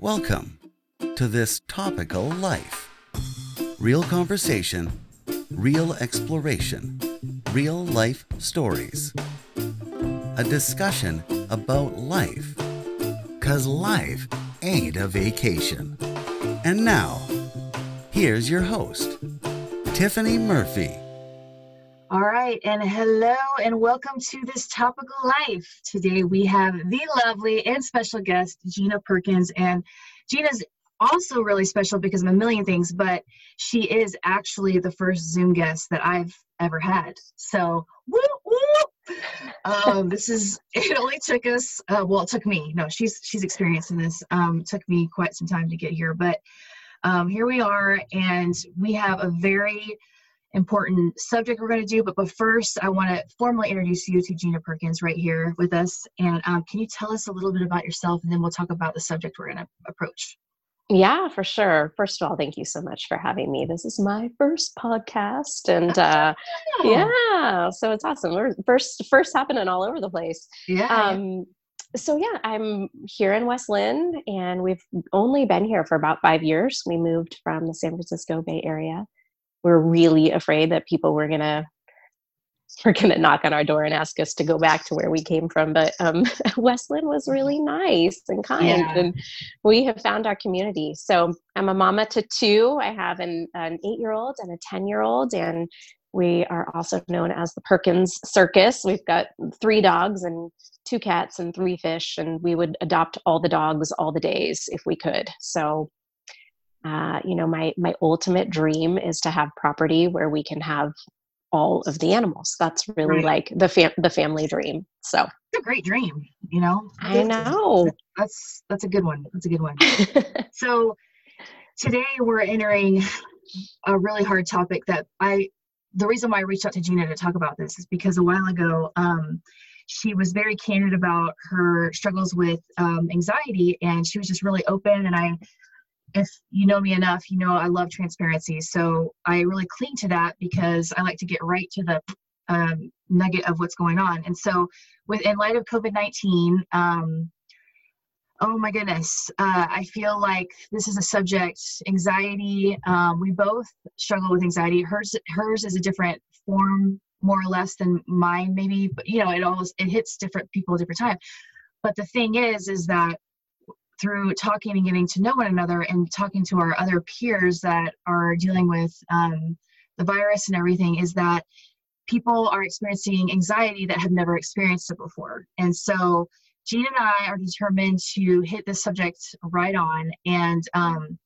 Welcome to this topical life. Real conversation, real exploration, real life stories. A discussion about life. Cause life ain't a vacation. And now, here's your host, Tiffany Murphy. All right, and hello, and welcome to this topical life. Today we have the lovely and special guest, Gina Perkins. And Gina's also really special because of a million things, but she is actually the first Zoom guest that I've ever had. So, whoop, whoop. Um, this is, it only took us, uh, well, it took me, no, she's, she's experiencing this. Um, took me quite some time to get here, but um, here we are, and we have a very important subject we're going to do. But, but first, I want to formally introduce you to Gina Perkins right here with us. And um, can you tell us a little bit about yourself, and then we'll talk about the subject we're going to approach. Yeah, for sure. First of all, thank you so much for having me. This is my first podcast, and uh, yeah, so it's awesome. We're first, first happening all over the place. Yeah. Um, so yeah, I'm here in West Linn, and we've only been here for about five years. We moved from the San Francisco Bay Area we're really afraid that people were gonna were gonna knock on our door and ask us to go back to where we came from. But um, West Linn was really nice and kind, Yeah. and we have found our community. So I'm a mama to two. I have an, an eight-year-old and a ten-year-old, and we are also known as the Perkins Circus. We've got three dogs and two cats and three fish, and we would adopt all the dogs all the days if we could. So uh, you know my my ultimate dream is to have property where we can have all of the animals that's really Right. like the fam- the family dream so It's a great dream, you know? i know That's, that's a good one. That's a good one. So today we're entering a really hard topic that I the reason why I reached out to Gina to talk about this is because a while ago um, she was very candid about her struggles with um, anxiety and she was just really open and I if you know me enough you know I love transparency so I really cling to that because I like to get right to the um, nugget of what's going on and so with in light of COVID-19 um, Oh my goodness. Uh, I feel like this is a subject, anxiety. Um, we both struggle with anxiety. Hers, hers is a different form, more or less, than mine, maybe. But you know, it always it hits different people at different time. But the thing is, is that through talking and getting to know one another and talking to our other peers that are dealing with um, the virus and everything, is that people are experiencing anxiety that have never experienced it before. And so Gina and I are determined to hit this subject right on and um,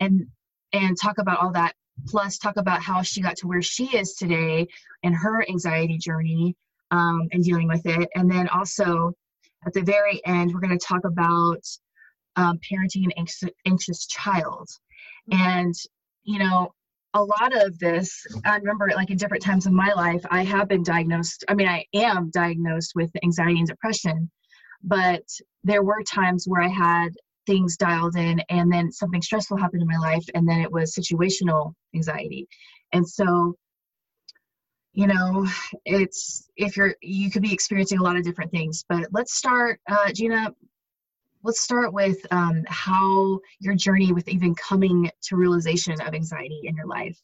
and and talk about all that. Plus, talk about how she got to where she is today and her anxiety journey um, and dealing with it. And then also at the very end, we're going to talk about um, parenting an anxious, anxious child. And you know, a lot of this, I remember like in different times of my life, I have been diagnosed. I mean, I am diagnosed with anxiety and depression but there were times where I had things dialed in and then something stressful happened in my life and then it was situational anxiety. And so you know, it's if you're you could be experiencing a lot of different things, but let's start uh Gina let's start with um, how your journey with even coming to realization of anxiety in your life.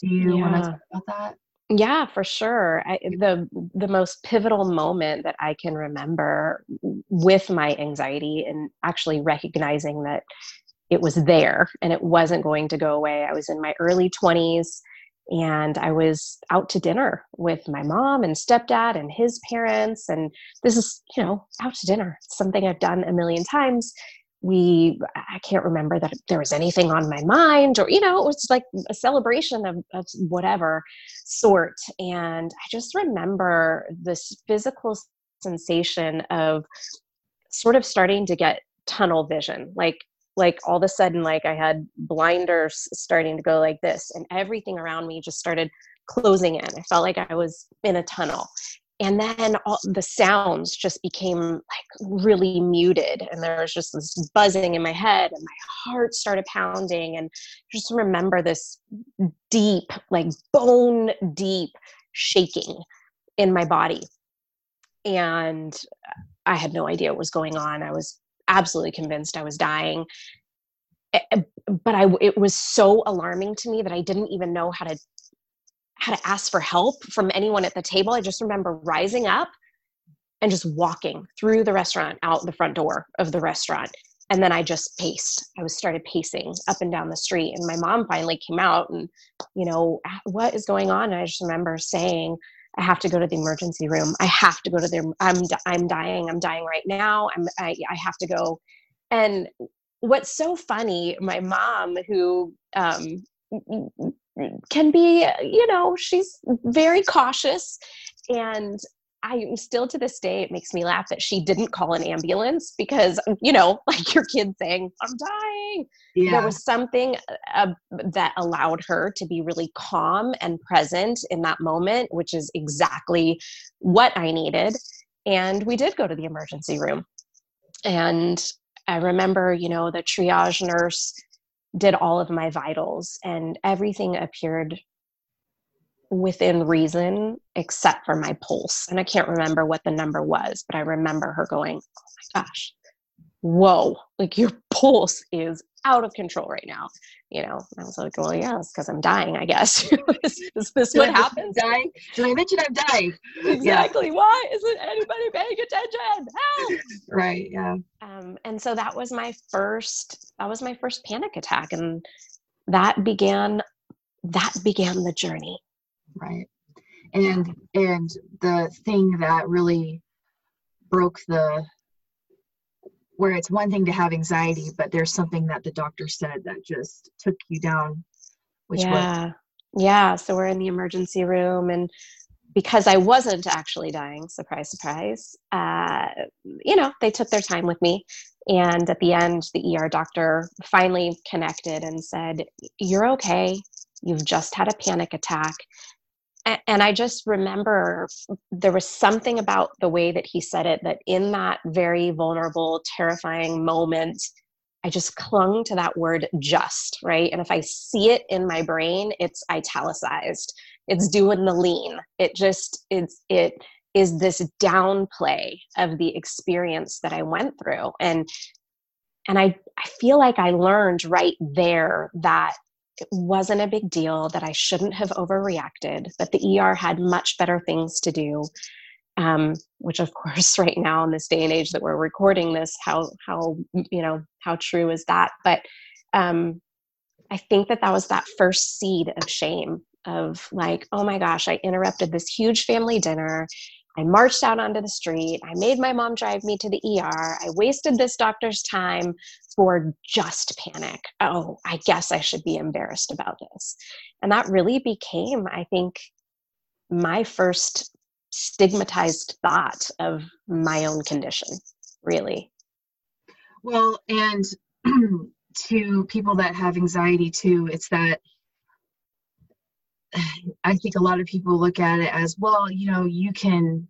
Do you want to talk about that? yeah for sure I, the the most pivotal moment that i can remember with my anxiety and actually recognizing that it was there and it wasn't going to go away i was in my early 20s and i was out to dinner with my mom and stepdad and his parents and this is you know out to dinner. It's something i've done a million times. We i can't remember that there was anything on my mind or you know it was like a celebration of, of whatever sort. And i just remember this physical sensation of sort of starting to get tunnel vision. Like like all of a sudden like i had blinders starting to go like this and everything around me just started closing in. I felt like i was in a tunnel. And then all the sounds just became like really muted and there was just this buzzing in my head and my heart started pounding and just remember this deep like bone deep shaking in my body. And i had no idea what was going on. I was absolutely convinced I was dying. Eh, eh, but I, it was so alarming to me that I didn't even know how to how to ask for help from anyone at the table. I just remember rising up and just walking through the restaurant out the front door of the restaurant and then i just paced i was started pacing up and down the street and my mom finally came out and you know ah, what is going on and i just remember saying i have to go to the emergency room. I have to go to the i'm i'm dying. I'm dying right now. I'm i, I have to go. And what's so funny my mom who um can be you know she's very cautious and I still to this day, it makes me laugh that she didn't call an ambulance because, you know, like your kid saying, I'm dying. Yeah. There was something uh, that allowed her to be really calm and present in that moment, which is exactly what I needed. And we did go to the emergency room. And I remember, you know, the triage nurse did all of my vitals and everything appeared within reason except for my pulse. And I can't remember what the number was, but I remember her going, Oh my gosh, whoa, like your pulse is out of control right now. You know, I was like, Well, yeah, it's because I'm dying, I guess. is, is, this Did what happens? Dying? Did I mention I'm dying? exactly. Yeah. Why isn't anybody paying attention? Help! Right. Yeah. Um, and so that was my first that was my first panic attack. And that began that began the journey right. And and the thing that really broke the where it's one thing to have anxiety but there's something that the doctor said that just took you down which yeah was yeah. So we're in the emergency room and because i wasn't actually dying surprise surprise uh, you know they took their time with me. And at the end the er doctor finally connected and said you're okay. You've just had a panic attack and I just remember there was something about the way that he said it that in that very vulnerable, terrifying moment, I just clung to that word just, right? And if I see it in my brain, it's italicized. It's doing the lean. It just it's it is this downplay of the experience that I went through. And and I, I feel like I learned right there that it wasn't a big deal, that I shouldn't have overreacted, that the ER had much better things to do. Um, which of course right now in this day and age that we're recording this how how you know how true is that but um, i think that that was that first seed of shame of like oh my gosh i interrupted this huge family dinner I marched out onto the street. I made my mom drive me to the ER. I wasted this doctor's time for just panic. Oh, I guess I should be embarrassed about this. And that really became, I think, my first stigmatized thought of my own condition, really. Well, and to people that have anxiety too, it's that I think a lot of people look at it as, well, you know, you can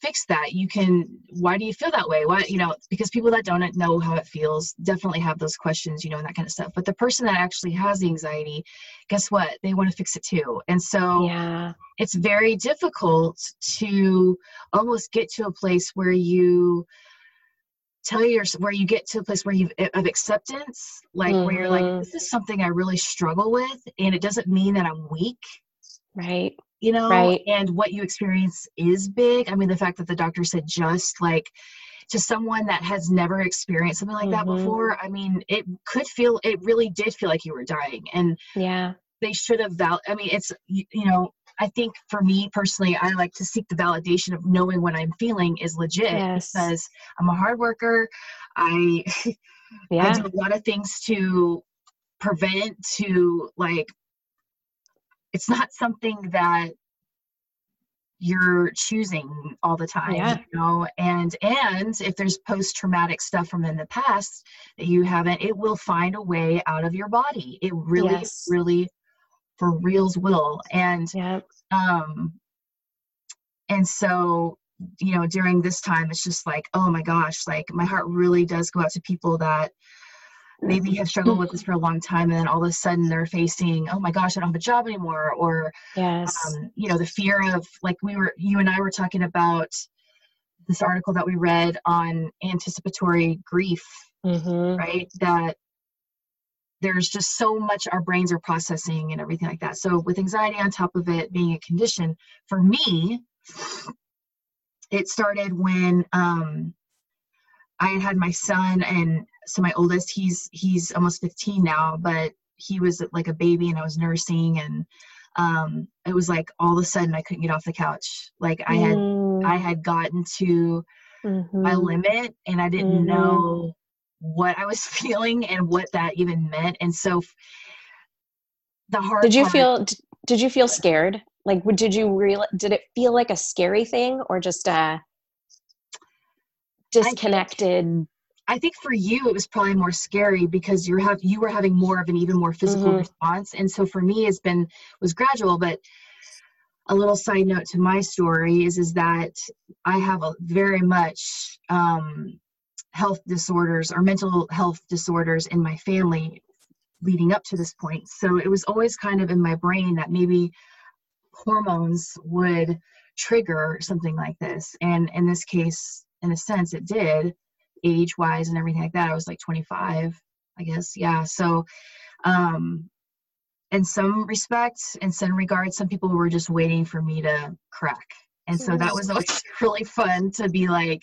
fix that. You can, why do you feel that way? Why, you know, because people that don't know how it feels definitely have those questions, you know, and that kind of stuff. But the person that actually has the anxiety, guess what? They want to fix it too. And so yeah. it's very difficult to almost get to a place where you, tell your where you get to a place where you of acceptance like mm-hmm. where you're like mm-hmm. this is something i really struggle with and it doesn't mean that i'm weak right you know right. and what you experience is big i mean the fact that the doctor said just like to someone that has never experienced something like mm-hmm. that before i mean it could feel it really did feel like you were dying and yeah they should have val i mean it's you, you know I think for me personally, I like to seek the validation of knowing what I'm feeling is legit yes. because I'm a hard worker. I yeah. I do a lot of things to prevent to like it's not something that you're choosing all the time yeah. you know and and if there's post traumatic stuff from in the past that you haven't it will find a way out of your body it really yes. really for reals will and yeah. um and so you know during this time it's just like oh my gosh like my heart really does go out to people that maybe have struggled with this for a long time and then all of a sudden they're facing oh my gosh i don't have a job anymore or yes um, you know the fear of like we were you and i were talking about this article that we read on anticipatory grief, Mm-hmm. right? That there's just so much our brains are processing and everything like that. So with anxiety on top of it being a condition, for me, it started when um, I had had my son, and so my oldest, he's he's almost 15 now, but he was like a baby, and I was nursing, and um, it was like all of a sudden I couldn't get off the couch. Like I had I had gotten to Mm-hmm. my limit, and I didn't Mhm. know what I was feeling and what that even meant, and so the hard. Did you feel? Did you feel scared? Like, did you real? Did it feel like a scary thing, or just a disconnected? I think for you it was probably more scary because you're have you were having more of an even more physical Mhm. response, and so for me it's been was gradual. But a little side note to my story is is that I have a very much um, health disorders or mental health disorders in my family leading up to this point. So it was always kind of in my brain that maybe hormones would trigger something like this, and in this case, in a sense, it did age wise and everything like that. I was like 25, I guess. Yeah. So, um, in some respects, in some regards, some people were just waiting for me to crack. And so that was always really fun to be like,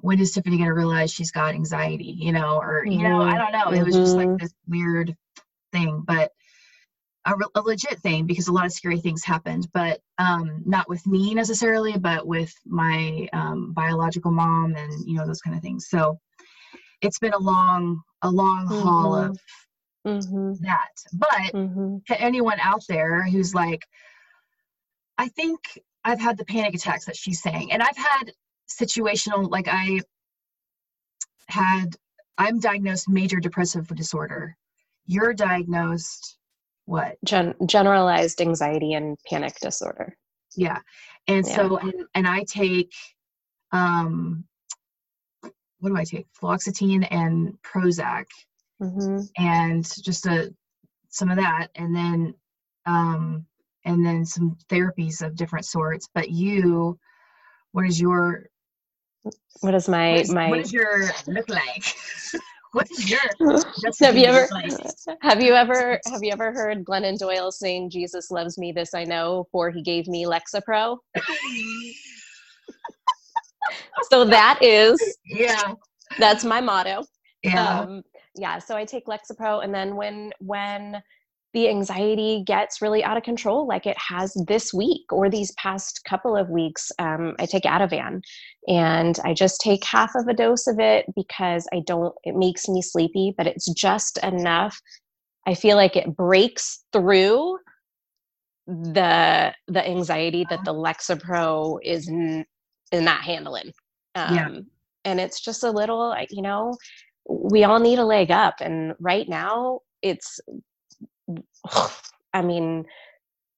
when is Tiffany going to realize she's got anxiety, you know, or, you know, I don't know. It was just like Mhm. this weird thing, but a, re- a legit thing because a lot of scary things happened, but um, not with me necessarily, but with my um, biological mom and, you know, those kind of things. So it's been a long, a long haul Mhm. of Mm-hmm. that. But Mm-hmm. to anyone out there who's like, I think I've had the panic attacks that she's saying, and I've had situational, like I had, I'm diagnosed major depressive disorder. You're diagnosed what? Gen- generalized anxiety and panic disorder. Yeah. And Yeah. so, and, and I take, um, what do I take? Fluoxetine and Prozac. Mm-hmm. and just a some of that and then um and then some therapies of different sorts but you what is your What is my what, is, my? what does your look like what is your have you ever like? have you ever have you ever heard Glennon Doyle saying "Jesus loves me, this I know, for He gave me Lexapro"? so that is yeah that's my motto. yeah um yeah so i take lexapro and then when when the anxiety gets really out of control like it has this week or these past couple of weeks um, i take ativan and i just take half of a dose of it because i don't it makes me sleepy but it's just enough i feel like it breaks through the the anxiety that the lexapro is n- is not handling um, Yeah. and it's just a little you know we all need a leg up and right now it's i mean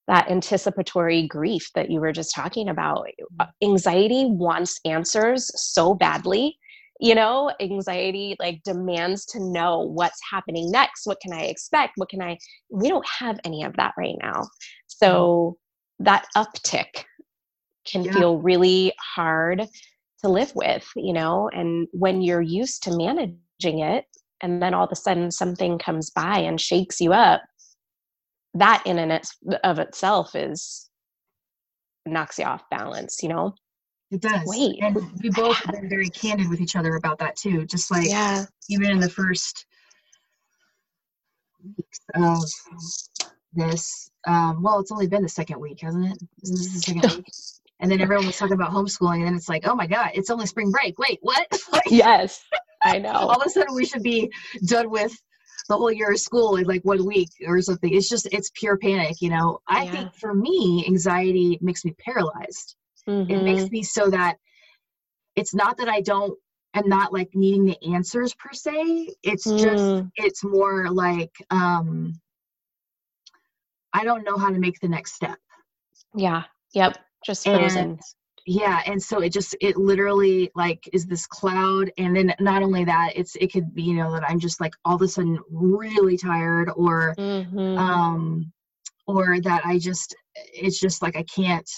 that anticipatory grief that you were just talking about uh, anxiety wants answers so badly you know? Anxiety like demands to know what's happening next what can i expect what can i we don't have any of that right now. So that uptick can Yeah. feel really hard to live with you know? And when you're used to managing it and then all of a sudden something comes by and shakes you up that in and it's, of itself is knocks you off balance you know? It does. wait. and we both have been very candid with each other about that too just like yeah. even in the first weeks of this um well it's only been the second week hasn't it? Isn't this the second week? And then everyone was talking about homeschooling and then it's like oh my god it's only spring break. Wait what? Like, yes. I know. all of a sudden we should be done with the whole year of school in like one week or something. It's just it's pure panic you know? I Yeah. think for me anxiety makes me paralyzed. It Mhm. makes me so that it's not that i don't i'm not like needing the answers per se. It's just Mm. it's more like um i don't know how to make the next step. Yeah. Yep. Just frozen. And yeah and so it just it literally like is this cloud and then not only that it's it could be you know that i'm just like all of a sudden really tired or Mhm. um or that i just it's just like i can't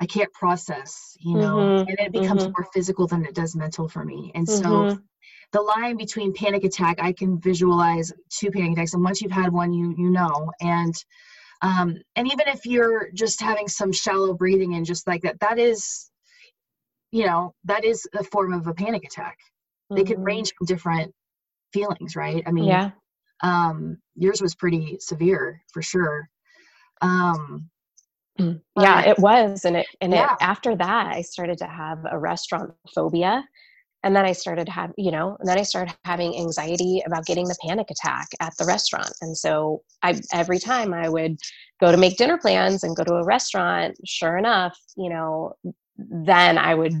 I can't process, you know, Mhm, and it becomes mhm. more physical than it does mental for me. And so Mhm. the line between panic attack, I can visualize two panic attacks, and once you've had one, you you know. And um, and even if you're just having some shallow breathing and just like that, that is, you know, that is a form of a panic attack. They could Mhm. range from different feelings, right? I mean, Yeah. um, yours was pretty severe for sure. Um, Mm. Yeah, it was. And it and Yeah. it after that I started to have a restaurant phobia. And then I started have you know, and then I started having anxiety about getting the panic attack at the restaurant. And so I every time I would go to make dinner plans and go to a restaurant, sure enough, you know, then I would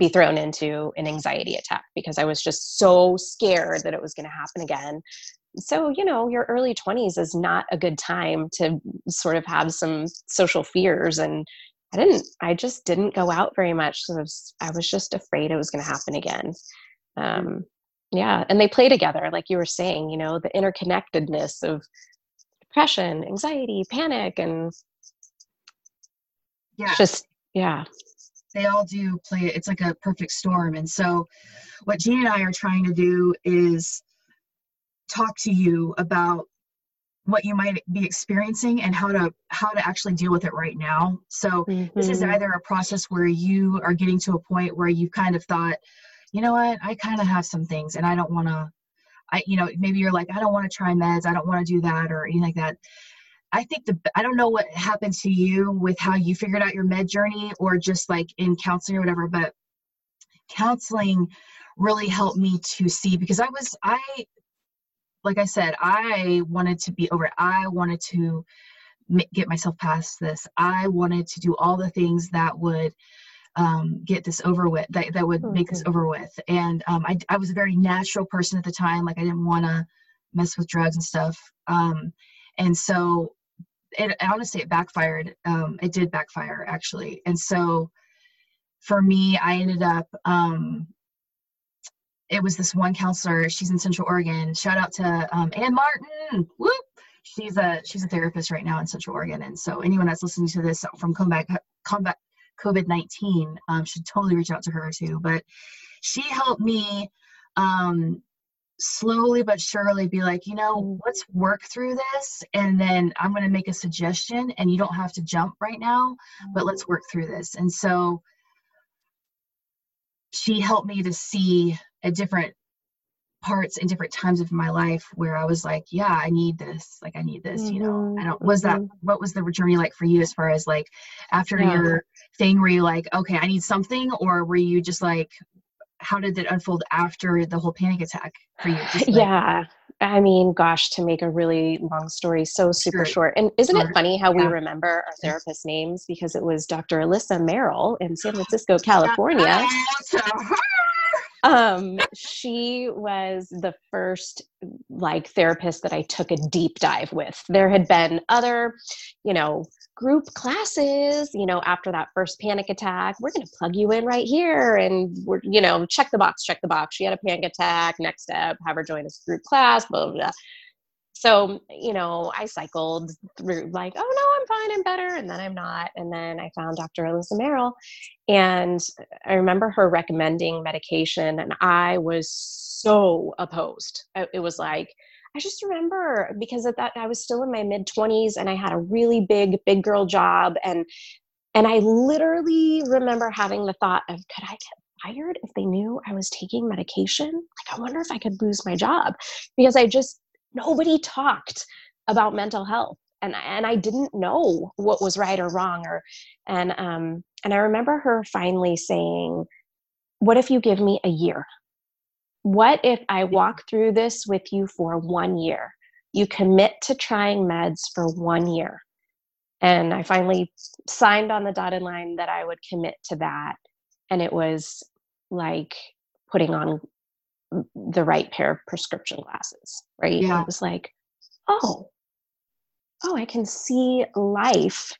be thrown into an anxiety attack because I was just so scared that it was going to happen again. So, you know, your early 20s is not a good time to sort of have some social fears and I didn't I just didn't go out very much so I was, I was just afraid it was going to happen again. Um yeah, and they play together like you were saying, you know, the interconnectedness of depression, anxiety, panic and yeah, just yeah. they all do play. It's like a perfect storm. And so, what Gina and I are trying to do is talk to you about what you might be experiencing and how to how to actually deal with it right now. So this is Mhm. either a process where you are getting to a point where you kind of thought, you know what, I kind of have some things and I don't want to. I, you know, maybe you're like, I don't want to try meds. I don't want to do that or anything like that. I think the I don't know what happened to you with how you figured out your med journey or just like in counseling or whatever, but counseling really helped me to see because I was I like I said, I wanted to be over it. I wanted to get myself past this. I wanted to do all the things that would um, get this over with, that, that would make this Mhm. over with. And um, I, I was a very natural person at the time. Like I didn't want to mess with drugs and stuff. Um, and so it honestly, it backfired. Um, it did backfire actually. And so for me, I ended up, um, it was this one counselor. She's in Central Oregon. Shout out to um, Ann Martin. Whoop! She's a she's a therapist right now in Central Oregon. And so anyone that's listening to this from combat combat COVID nineteen um, should totally reach out to her too. But she helped me um, slowly but surely be like, you know, let's work through this, and then I'm going to make a suggestion, and you don't have to jump right now, but let's work through this. And so she helped me to see at different parts and different times of my life where I was like, yeah, I need this. Like I need this, you know. I Mhm, don't was that mhm. what was the journey like for you as far as like after Yeah. your thing were you like, okay, I need something or were you just like how did it unfold after the whole panic attack for you? Like, yeah i mean gosh to make a really long story so super Sure. short and isn't it funny how we remember our therapist names because it was dr alyssa merrill in san francisco california um she was the first like therapist that i took a deep dive with. There had been other you know group classes you know after that first panic attack we're going to plug you in right here and we're you know check the box check the box. She had a panic attack next step have her join a group class blah blah blah so you know i cycled through like oh no i'm fine i'm better and then i'm not and then i found dr alyssa merrill and i remember her recommending medication and i was so opposed. It was like i just remember because at that i was still in my mid 20s and i had a really big big girl job and and i literally remember having the thought of could i get fired if they knew i was taking medication? Like i wonder if i could lose my job because i just nobody talked about mental health and and I didn't know what was right or wrong or and um and I remember her finally saying what if you give me a year? What if I walk through this with you for one year? You commit to trying meds for one year. And I finally signed on the dotted line that I would commit to that and it was like putting on the right pair of prescription glasses right Yeah. it was like oh oh i can see life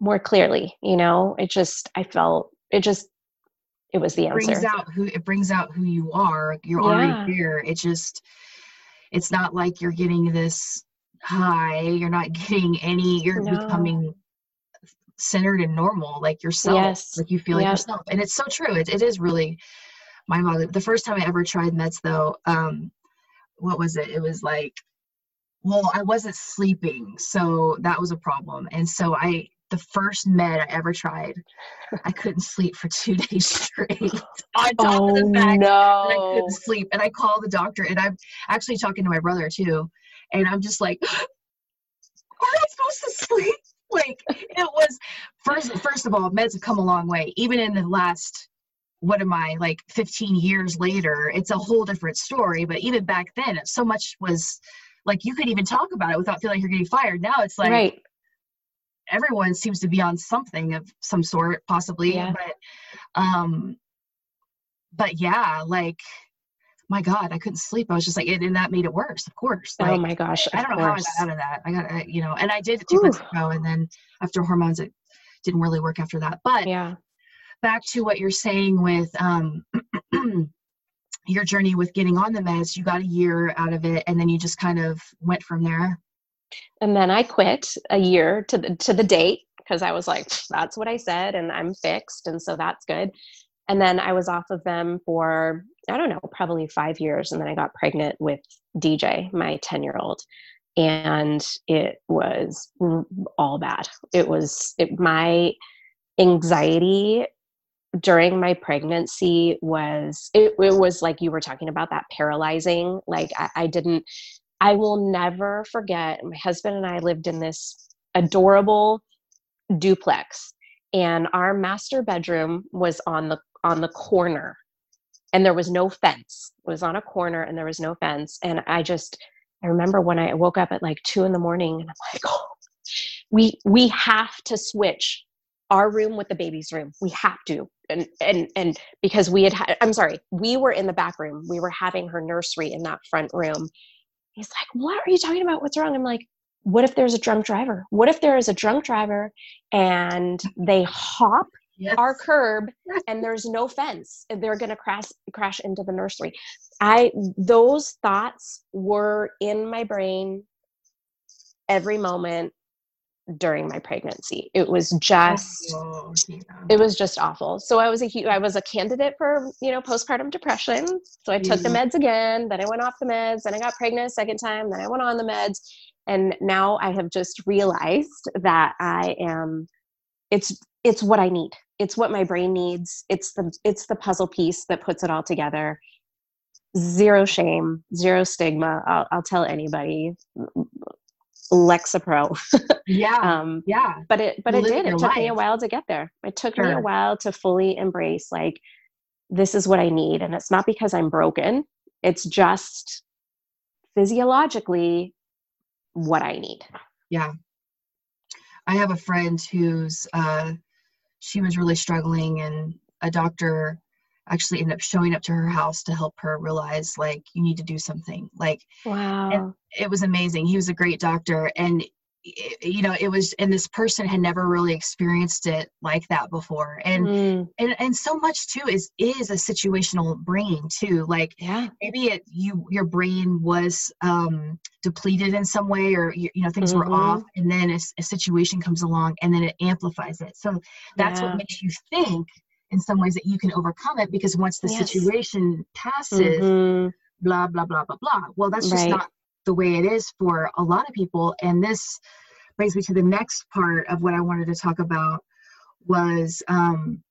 more clearly you know it just i felt it just it was the it brings answer out who it brings out who you are. You're Yeah. already here. It just it's not like you're getting this high. You're not getting any. You're No. becoming centered and normal like yourself Yes. like you feel like yourself and it's so true it, it is really mind boggling the first time i ever tried meds though um what was it it was like well i wasn't sleeping so that was a problem and so i the first med i ever tried i couldn't sleep for two days straight on top Oh of the fact that I no. couldn't sleep. And I called the doctor, and I'm actually talking to my brother too. And I'm just like, "Are I supposed to sleep? Like it was first. First of all, meds have come a long way. Even in the last, what am I like, 15 years later, it's a whole different story. But even back then, so much was like you could even talk about it without feeling like you're getting fired. Now it's like right. everyone seems to be on something of some sort possibly Yeah. but um but yeah like my god i couldn't sleep i was just like and, and that made it worse of course like oh my gosh. i don't know how i got out of that i got I, you know and i did it two months ago and then after hormones it didn't really work after that but Yeah. Back to what you're saying with um your journey with getting on the meds you got a year out of it and then you just kind of went from there And then I quit a year to the to the date because I was like, that's what I said, and I'm fixed, and so that's good. And then I was off of them for I don't know, probably five years, and then I got pregnant with DJ, my ten year old, and it was all bad. It was it, my anxiety during my pregnancy was it, it was like you were talking about that paralyzing like I, I didn't I will never forget. My husband and I lived in this adorable duplex, and our master bedroom was on the on the corner, and there was no fence. It was on a corner, and there was no fence. And I just I remember when I woke up at like two in the morning, and I'm like, oh, we we have to switch our room with the baby's room. We have to. And and and because we had, ha- I'm sorry, we were in the back room. We were having her nursery in that front room, He's like, What are you talking about? What's wrong? I'm like, What if there's a drunk driver? What if there is a drunk driver and they hop yes. our curb and there's no fence they're going to crash crash into the nursery i those thoughts were in my brain every moment during my pregnancy. It was oh, just Oh, yeah. it was just awful. So i was a i was a candidate for you know postpartum depression. So i took the meds again then i went off the meds then i got pregnant a second time then i went on the meds. And now i have just realized that i am it's it's what i need. It's what my brain needs. It's the it's the puzzle piece that puts it all together. Zero shame zero stigma i'll, I'll tell anybody lexapro. Yeah. Um yeah. but it but it did. it took me a while to get there. It took me a while to fully embrace like this is what i need and it's not because i'm broken. It's just physiologically what i need. Yeah. I have a friend who's uh she was really struggling and a doctor actually ended up showing up to her house to help her realize like you need to do something. Like wow. it was amazing. He was a great doctor and i- you know it was and this person had never really experienced it like that before. And Mm, and and so much too is is a situational brain too. Like yeah. maybe it you your brain was um depleted in some way or you, you know things were Mhm. off and then a situation comes along and then it amplifies it. So that's Yeah. what makes you think in some ways that you can overcome it because once the Yes. situation passes Mhm. blah blah blah blah blah well that's just Right. not the way it is for a lot of people and this brings me to the next part of what i wanted to talk about was um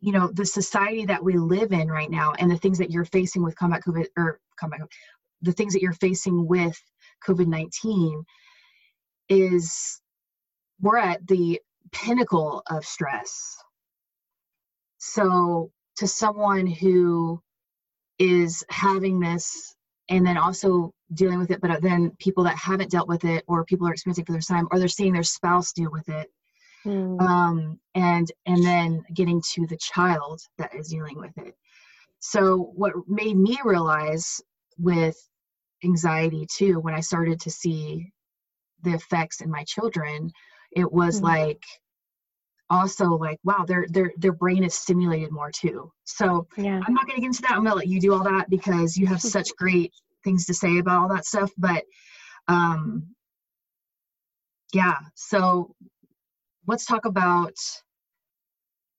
you know the society that we live in right now and the things that you're facing with combat covid or combat the things that you're facing with covid-19 is we're at the pinnacle of stress so to someone who is having this and then also dealing with it but then people that haven't dealt with it or people are experiencing for the first time or they're seeing their spouse deal with it Mm. um, and and then getting to the child that is dealing with it. So what made me realize with anxiety too, when I started to see the effects in my children, it was Mhm. like also like wow, their their their brain is stimulated more too. So yeah I'm not going to get into that. I'm going to let you do all that because you have such great things to say about all that stuff. But um, yeah, so let's talk about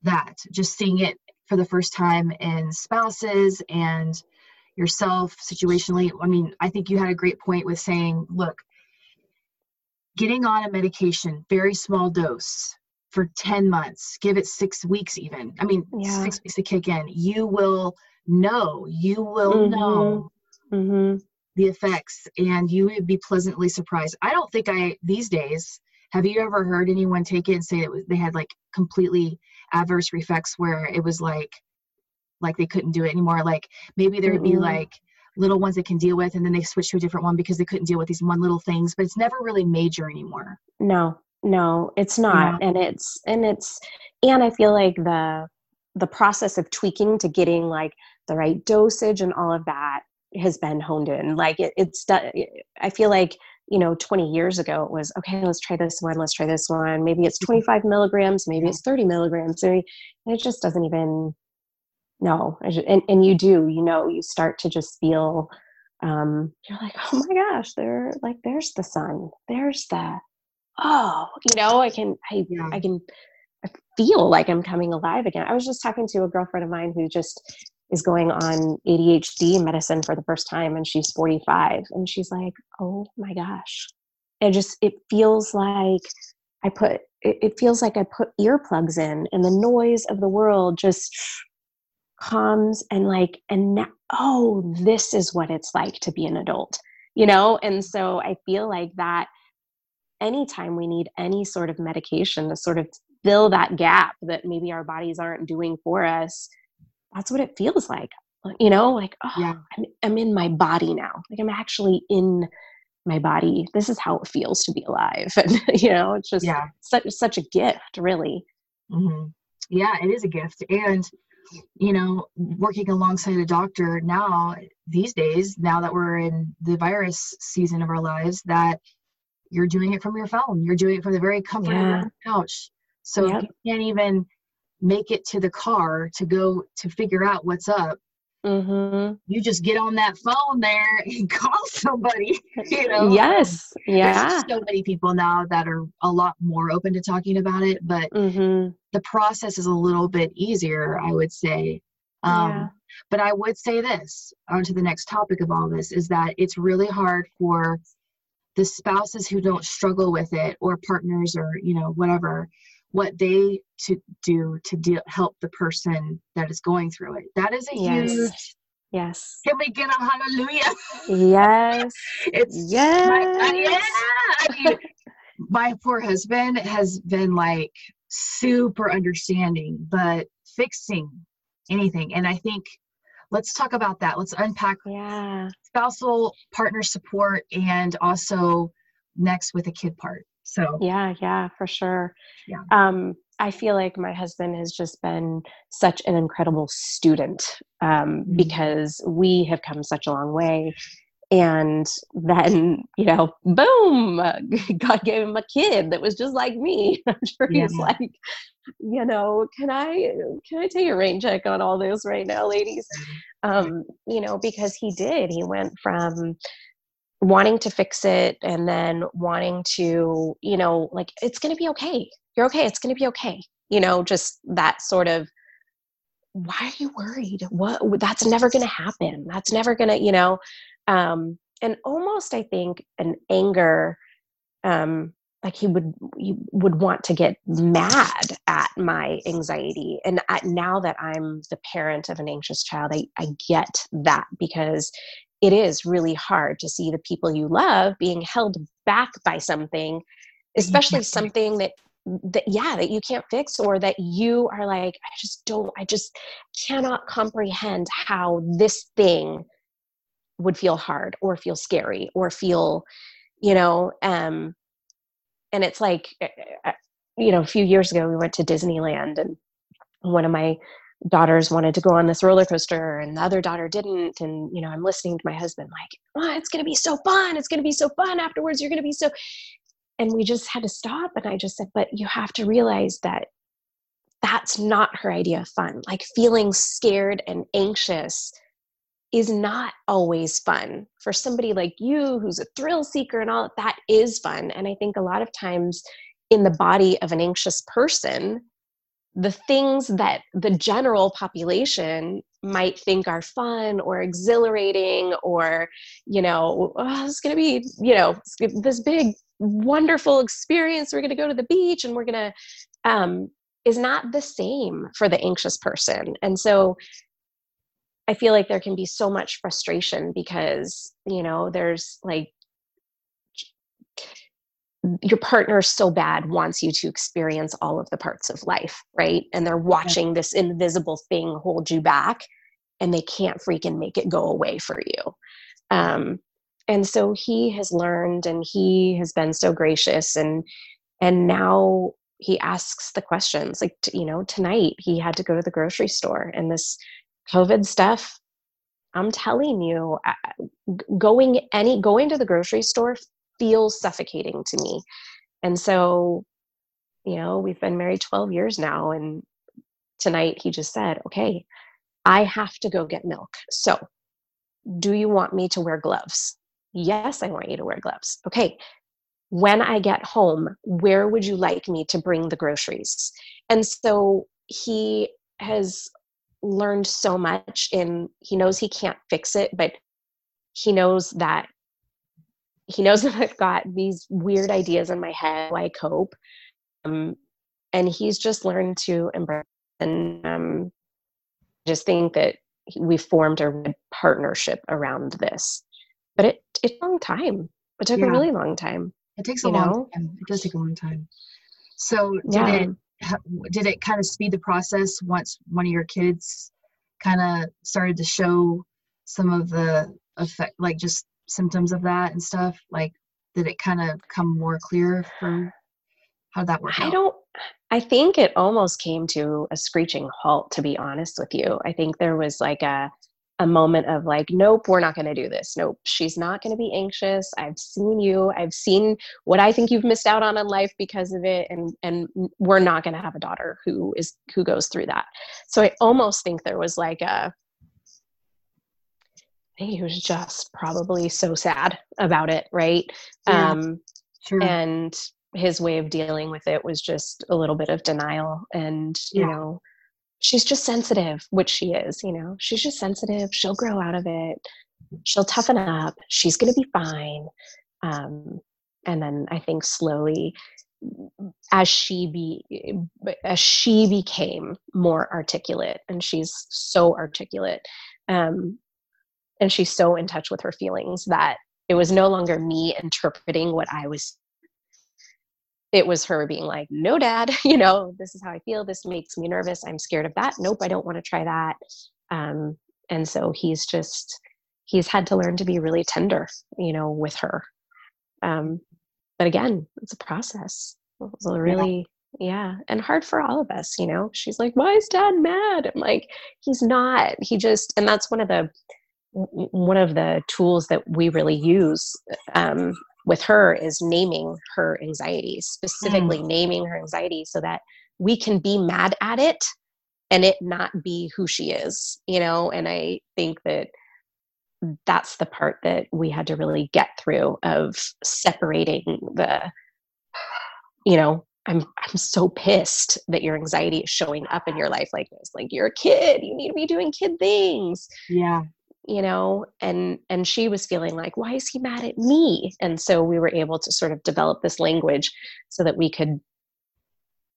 that. Just seeing it for the first time in spouses and yourself situationally. I mean, I think you had a great point with saying, look, getting on a medication, very small dose for 10 months, give it six weeks even. I mean, yeah. six weeks to kick in. You will know, you will mm-hmm. know mm-hmm. the effects and you would be pleasantly surprised. I don't think I, these days, have you ever heard anyone take it and say it was, they had like completely adverse effects where it was like, like they couldn't do it anymore? Like maybe there would be like little ones they can deal with and then they switch to a different one because they couldn't deal with these one little things, but it's never really major anymore. No, no, it's not. Yeah. And it's, and it's, and I feel like the, the process of tweaking to getting like the right dosage and all of that has been honed in. Like it, it's, I feel like you know 20 years ago it was okay let's try this one let's try this one maybe it's mm-hmm. 25 milligrams maybe it's 30 milligrams and it just doesn't even no and, and you do you know you start to just feel um you're like oh my gosh there like there's the sun there's the oh you know i can i yeah. i can I feel like i'm coming alive again i was just talking to a girlfriend of mine who just is going on ADHD medicine for the first time and she's 45 and she's like, "Oh my gosh." It just it feels like I put it, it feels like I put earplugs in and the noise of the world just calms and like and now, oh, this is what it's like to be an adult. You know? And so I feel like that anytime we need any sort of medication to sort of fill that gap that maybe our bodies aren't doing for us that's what it feels like you know like oh yeah. I'm, I'm in my body now like i'm actually in my body this is how it feels to be alive and you know it's just yeah. such such a gift really mm-hmm. yeah it is a gift and you know working alongside a doctor now these days now that we're in the virus season of our lives that you're doing it from your phone you're doing it from the very comfort yeah. of your couch so yep. you can't even make it to the car to go to figure out what's up mm-hmm. you just get on that phone there and call somebody you know yes yeah There's so many people now that are a lot more open to talking about it but mm-hmm. the process is a little bit easier i would say um, yeah. but i would say this on to the next topic of all this is that it's really hard for the spouses who don't struggle with it or partners or you know whatever what they to do to deal, help the person that is going through it. That is a yes. huge. Yes. Can we get a hallelujah? Yes. it's yes. My, uh, yeah. I mean, my poor husband has been like super understanding, but fixing anything. And I think let's talk about that. Let's unpack yeah. spousal partner support and also next with a kid part. So yeah, yeah, for sure. Yeah. Um, I feel like my husband has just been such an incredible student um, mm-hmm. because we have come such a long way. And then, you know, boom, God gave him a kid that was just like me. I'm sure yeah. he's like, you know, can I can I take a rain check on all this right now, ladies? Um, you know, because he did. He went from wanting to fix it and then wanting to you know like it's going to be okay you're okay it's going to be okay you know just that sort of why are you worried what that's never going to happen that's never going to you know um and almost i think an anger um like he would he would want to get mad at my anxiety. And I, now that i'm the parent of an anxious child I, I get that because it is really hard to see the people you love being held back by something especially something that that yeah that you can't fix or that you are like i just don't i just cannot comprehend how this thing would feel hard or feel scary or feel you know um and it's like eh, eh, you know a few years ago we went to disneyland and one of my daughters wanted to go on this roller coaster and the other daughter didn't and you know i'm listening to my husband like oh, it's going to be so fun. It's going to be so fun afterwards. You're going to be so and we just had to stop and i just said but you have to realize that that's not her idea of fun. Like feeling scared and anxious is not always fun. For somebody like you who's a thrill seeker and all that is fun. And i think a lot of times in the body of an anxious person the things that the general population might think are fun or exhilarating or you know oh, it's going to be you know this big wonderful experience. We're going to go to the beach and we're going to um, is not the same for the anxious person. And so i feel like there can be so much frustration because you know there's like your partner so bad wants you to experience all of the parts of life, right? And they're watching this invisible thing hold you back and they can't freaking make it go away for you. Um, and so he has learned and he has been so gracious and and now he asks the questions like you know tonight he had to go to the grocery store and this covid stuff i'm telling you going any going to the grocery store feels suffocating to me. And so, you know, we've been married 12 years now. And tonight he just said, okay, I have to go get milk. So, do you want me to wear gloves? Yes, I want you to wear gloves. Okay. When I get home, where would you like me to bring the groceries? And so he has learned so much in he knows he can't fix it, but he knows that he knows that I've got these weird ideas in my head I cope. Um, and he's just learned to embrace and um, just think that we formed a partnership around this. But it it's a long time. It took yeah. a really long time. It takes a long know? time. It does take a long time. So did yeah. it did it kind of speed the process once one of your kids kind of started to show some of the effect like just symptoms of that and stuff? Like, did it kind of come more clear for how that worked? I don't. I think it almost came to a screeching halt. To be honest with you, I think there was like a a moment of like nope we're not going to do this nope she's not going to be anxious i've seen you i've seen what i think you've missed out on in life because of it and and we're not going to have a daughter who is who goes through that so i almost think there was like a he was just probably so sad about it, right? Yeah, um, sure. And his way of dealing with it was just a little bit of denial. And, you yeah. know, she's just sensitive, which she is, you know, she's just sensitive. She'll grow out of it. She'll toughen up. She's going to be fine. Um, and then I think slowly, as she be as she became more articulate, and she's so articulate, um, and she's so in touch with her feelings that it was no longer me interpreting what I was it was her being like, no, dad, you know, this is how I feel. This makes me nervous. I'm scared of that. Nope, I don't want to try that. Um, and so he's just, he's had to learn to be really tender, you know, with her. Um, but again, it's a process. It's a really, yeah. yeah, and hard for all of us, you know. She's like, why is dad mad? I'm like, he's not. He just, and that's one of the, one of the tools that we really use um, with her is naming her anxiety, specifically mm. naming her anxiety so that we can be mad at it and it not be who she is, you know? And I think that that's the part that we had to really get through of separating the, you know, I'm I'm so pissed that your anxiety is showing up in your life like this. Like you're a kid, you need to be doing kid things. Yeah you know and and she was feeling like why is he mad at me? And so we were able to sort of develop this language so that we could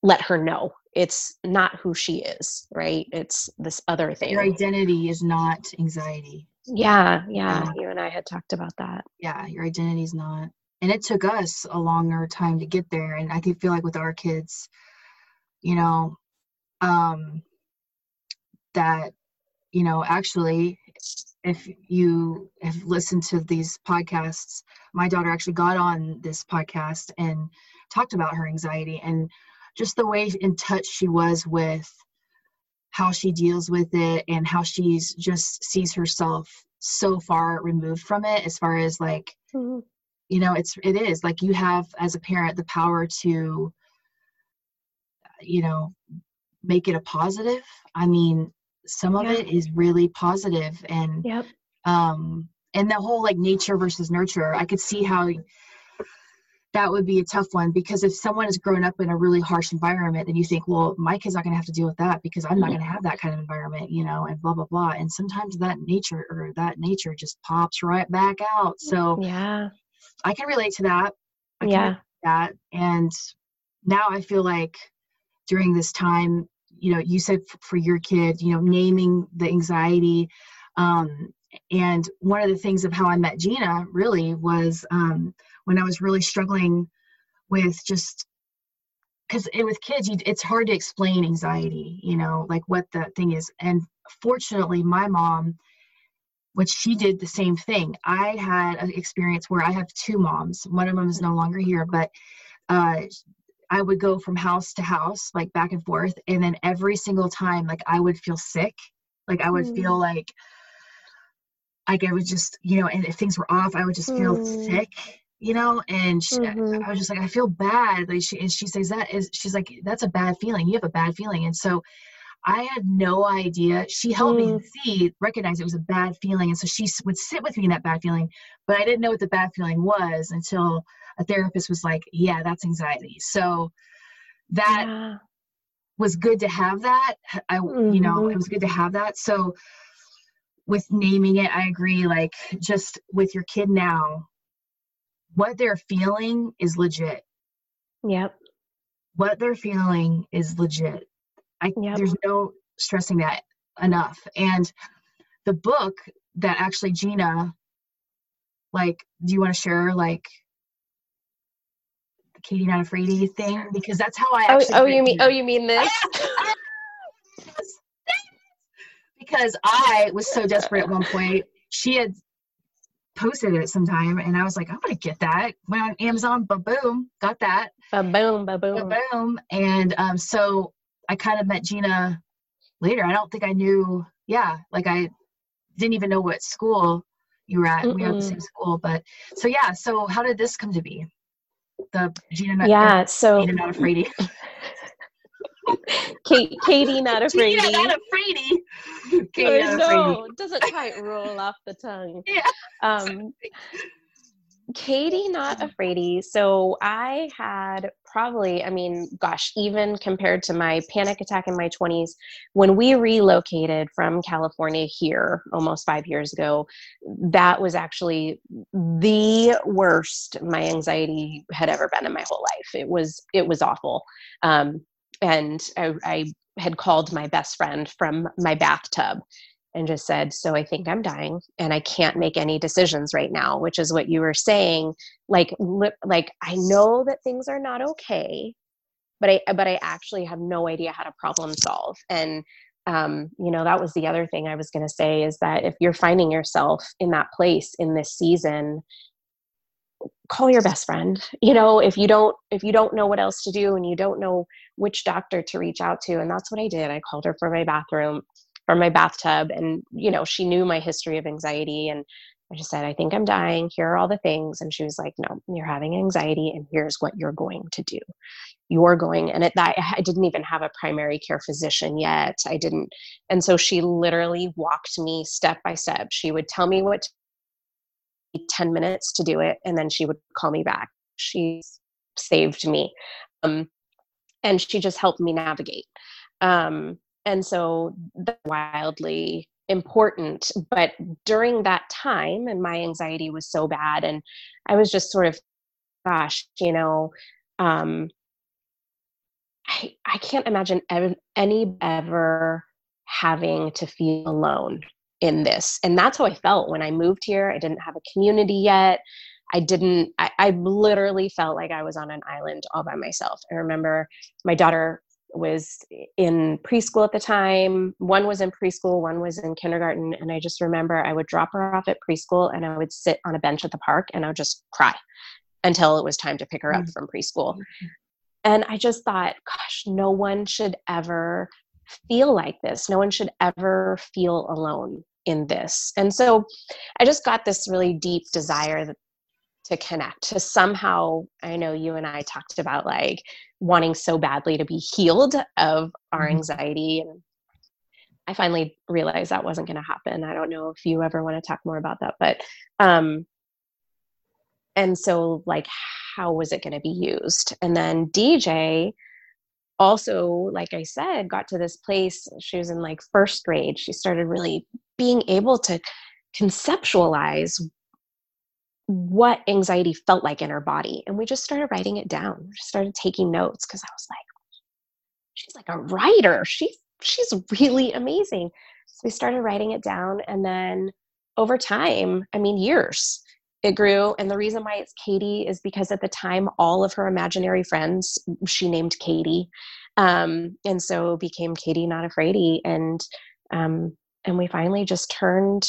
let her know it's not who she is right? It's this other thing. Your identity is not anxiety. Yeah yeah, you and i had talked about that. Yeah your identity is not and it took us a longer time to get there and i feel like with our kids you know um that you know actually if you have listened to these podcasts, my daughter actually got on this podcast and talked about her anxiety and just the way in touch she was with how she deals with it and how she's just sees herself so far removed from it as far as like mm-hmm. you know it's it is like you have as a parent the power to you know make it a positive i mean some of it is really positive and yep. um and the whole like nature versus nurture i could see how that would be a tough one because if someone has grown up in a really harsh environment, then you think, well, my kid's not going to have to deal with that because I'm not going to have that kind of environment, you know, and blah blah blah. And sometimes that nature or that nature just pops right back out. So yeah, I can relate to that. I yeah, that. And now I feel like during this time, you know, you said for your kid, you know, naming the anxiety. Um, and one of the things of how I met Gina really was um, when I was really struggling with just because with kids, you, it's hard to explain anxiety, you know, like what the thing is. And fortunately, my mom, which she did the same thing. I had an experience where I have two moms. One of them is no longer here, but uh, I would go from house to house, like back and forth. And then every single time, like I would feel sick. Like I would mm. feel like, like I would just, you know, and if things were off, I would just feel mm. sick you know and she, mm-hmm. i was just like i feel bad like she and she says that is she's like that's a bad feeling you have a bad feeling and so i had no idea she helped mm. me see recognize it was a bad feeling and so she would sit with me in that bad feeling but i didn't know what the bad feeling was until a therapist was like yeah that's anxiety so that yeah. was good to have that i mm-hmm. you know it mm-hmm. was good to have that so with naming it i agree like just with your kid now what they're feeling is legit. Yep. What they're feeling is legit. I yep. there's no stressing that enough. And the book that actually Gina like do you want to share like Katie Not Afraidy thing? Because that's how I Oh, oh you mean oh you mean this? because I was so desperate at one point. She had posted it sometime and I was like, I'm gonna get that. Went on Amazon, ba boom, got that. Ba boom, ba boom. Ba boom. And um, so I kind of met Gina later. I don't think I knew, yeah, like I didn't even know what school you were at. Mm-mm. We were at the same school, but so yeah, so how did this come to be? The Gina Yeah, so Gina not afraid. Kate, Katie not afraid. Katie not afraid. Katie not no, it doesn't quite roll off the tongue. Yeah. Um, Katie not afraidy. So I had probably, I mean, gosh, even compared to my panic attack in my 20s, when we relocated from California here almost five years ago, that was actually the worst my anxiety had ever been in my whole life. It was it was awful. Um, and I, I had called my best friend from my bathtub and just said, So I think I'm dying and I can't make any decisions right now, which is what you were saying. Like, like I know that things are not okay, but I, but I actually have no idea how to problem solve. And, um, you know, that was the other thing I was going to say is that if you're finding yourself in that place in this season, call your best friend you know if you don't if you don't know what else to do and you don't know which doctor to reach out to and that's what i did i called her for my bathroom or my bathtub and you know she knew my history of anxiety and i just said i think i'm dying. Here are all the things. And she was like no you're having anxiety and here's what you're going to do. You're going and at that i didn't even have a primary care physician yet. I didn't and so she literally walked me step by step. She would tell me what 10 minutes to do it and then she would call me back. She saved me um, and she just helped me navigate. Um, and so wildly important but during that time and my anxiety was so bad and i was just sort of gosh you know um, I, I can't imagine ever, any ever having to feel alone in this. And that's how I felt when I moved here. I didn't have a community yet. I didn't, I, I literally felt like I was on an island all by myself. I remember my daughter was in preschool at the time. One was in preschool, one was in kindergarten. And I just remember I would drop her off at preschool and I would sit on a bench at the park and I would just cry until it was time to pick her up mm-hmm. from preschool. And I just thought, gosh, no one should ever feel like this. No one should ever feel alone in this. And so I just got this really deep desire that, to connect, to somehow, I know you and I talked about like wanting so badly to be healed of our mm-hmm. anxiety. And I finally realized that wasn't going to happen. I don't know if you ever want to talk more about that, but um, and so like how was it going to be used and then dj also like i said got to this place she was in like first grade she started really being able to conceptualize what anxiety felt like in her body and we just started writing it down. We started taking notes because i was like she's like a writer. She's she's really amazing. So we started writing it down and then over time i mean years it grew. And the reason why it's katie is because at the time all of her imaginary friends she named katie. Um, and so became katie not afraidy and um, and we finally just turned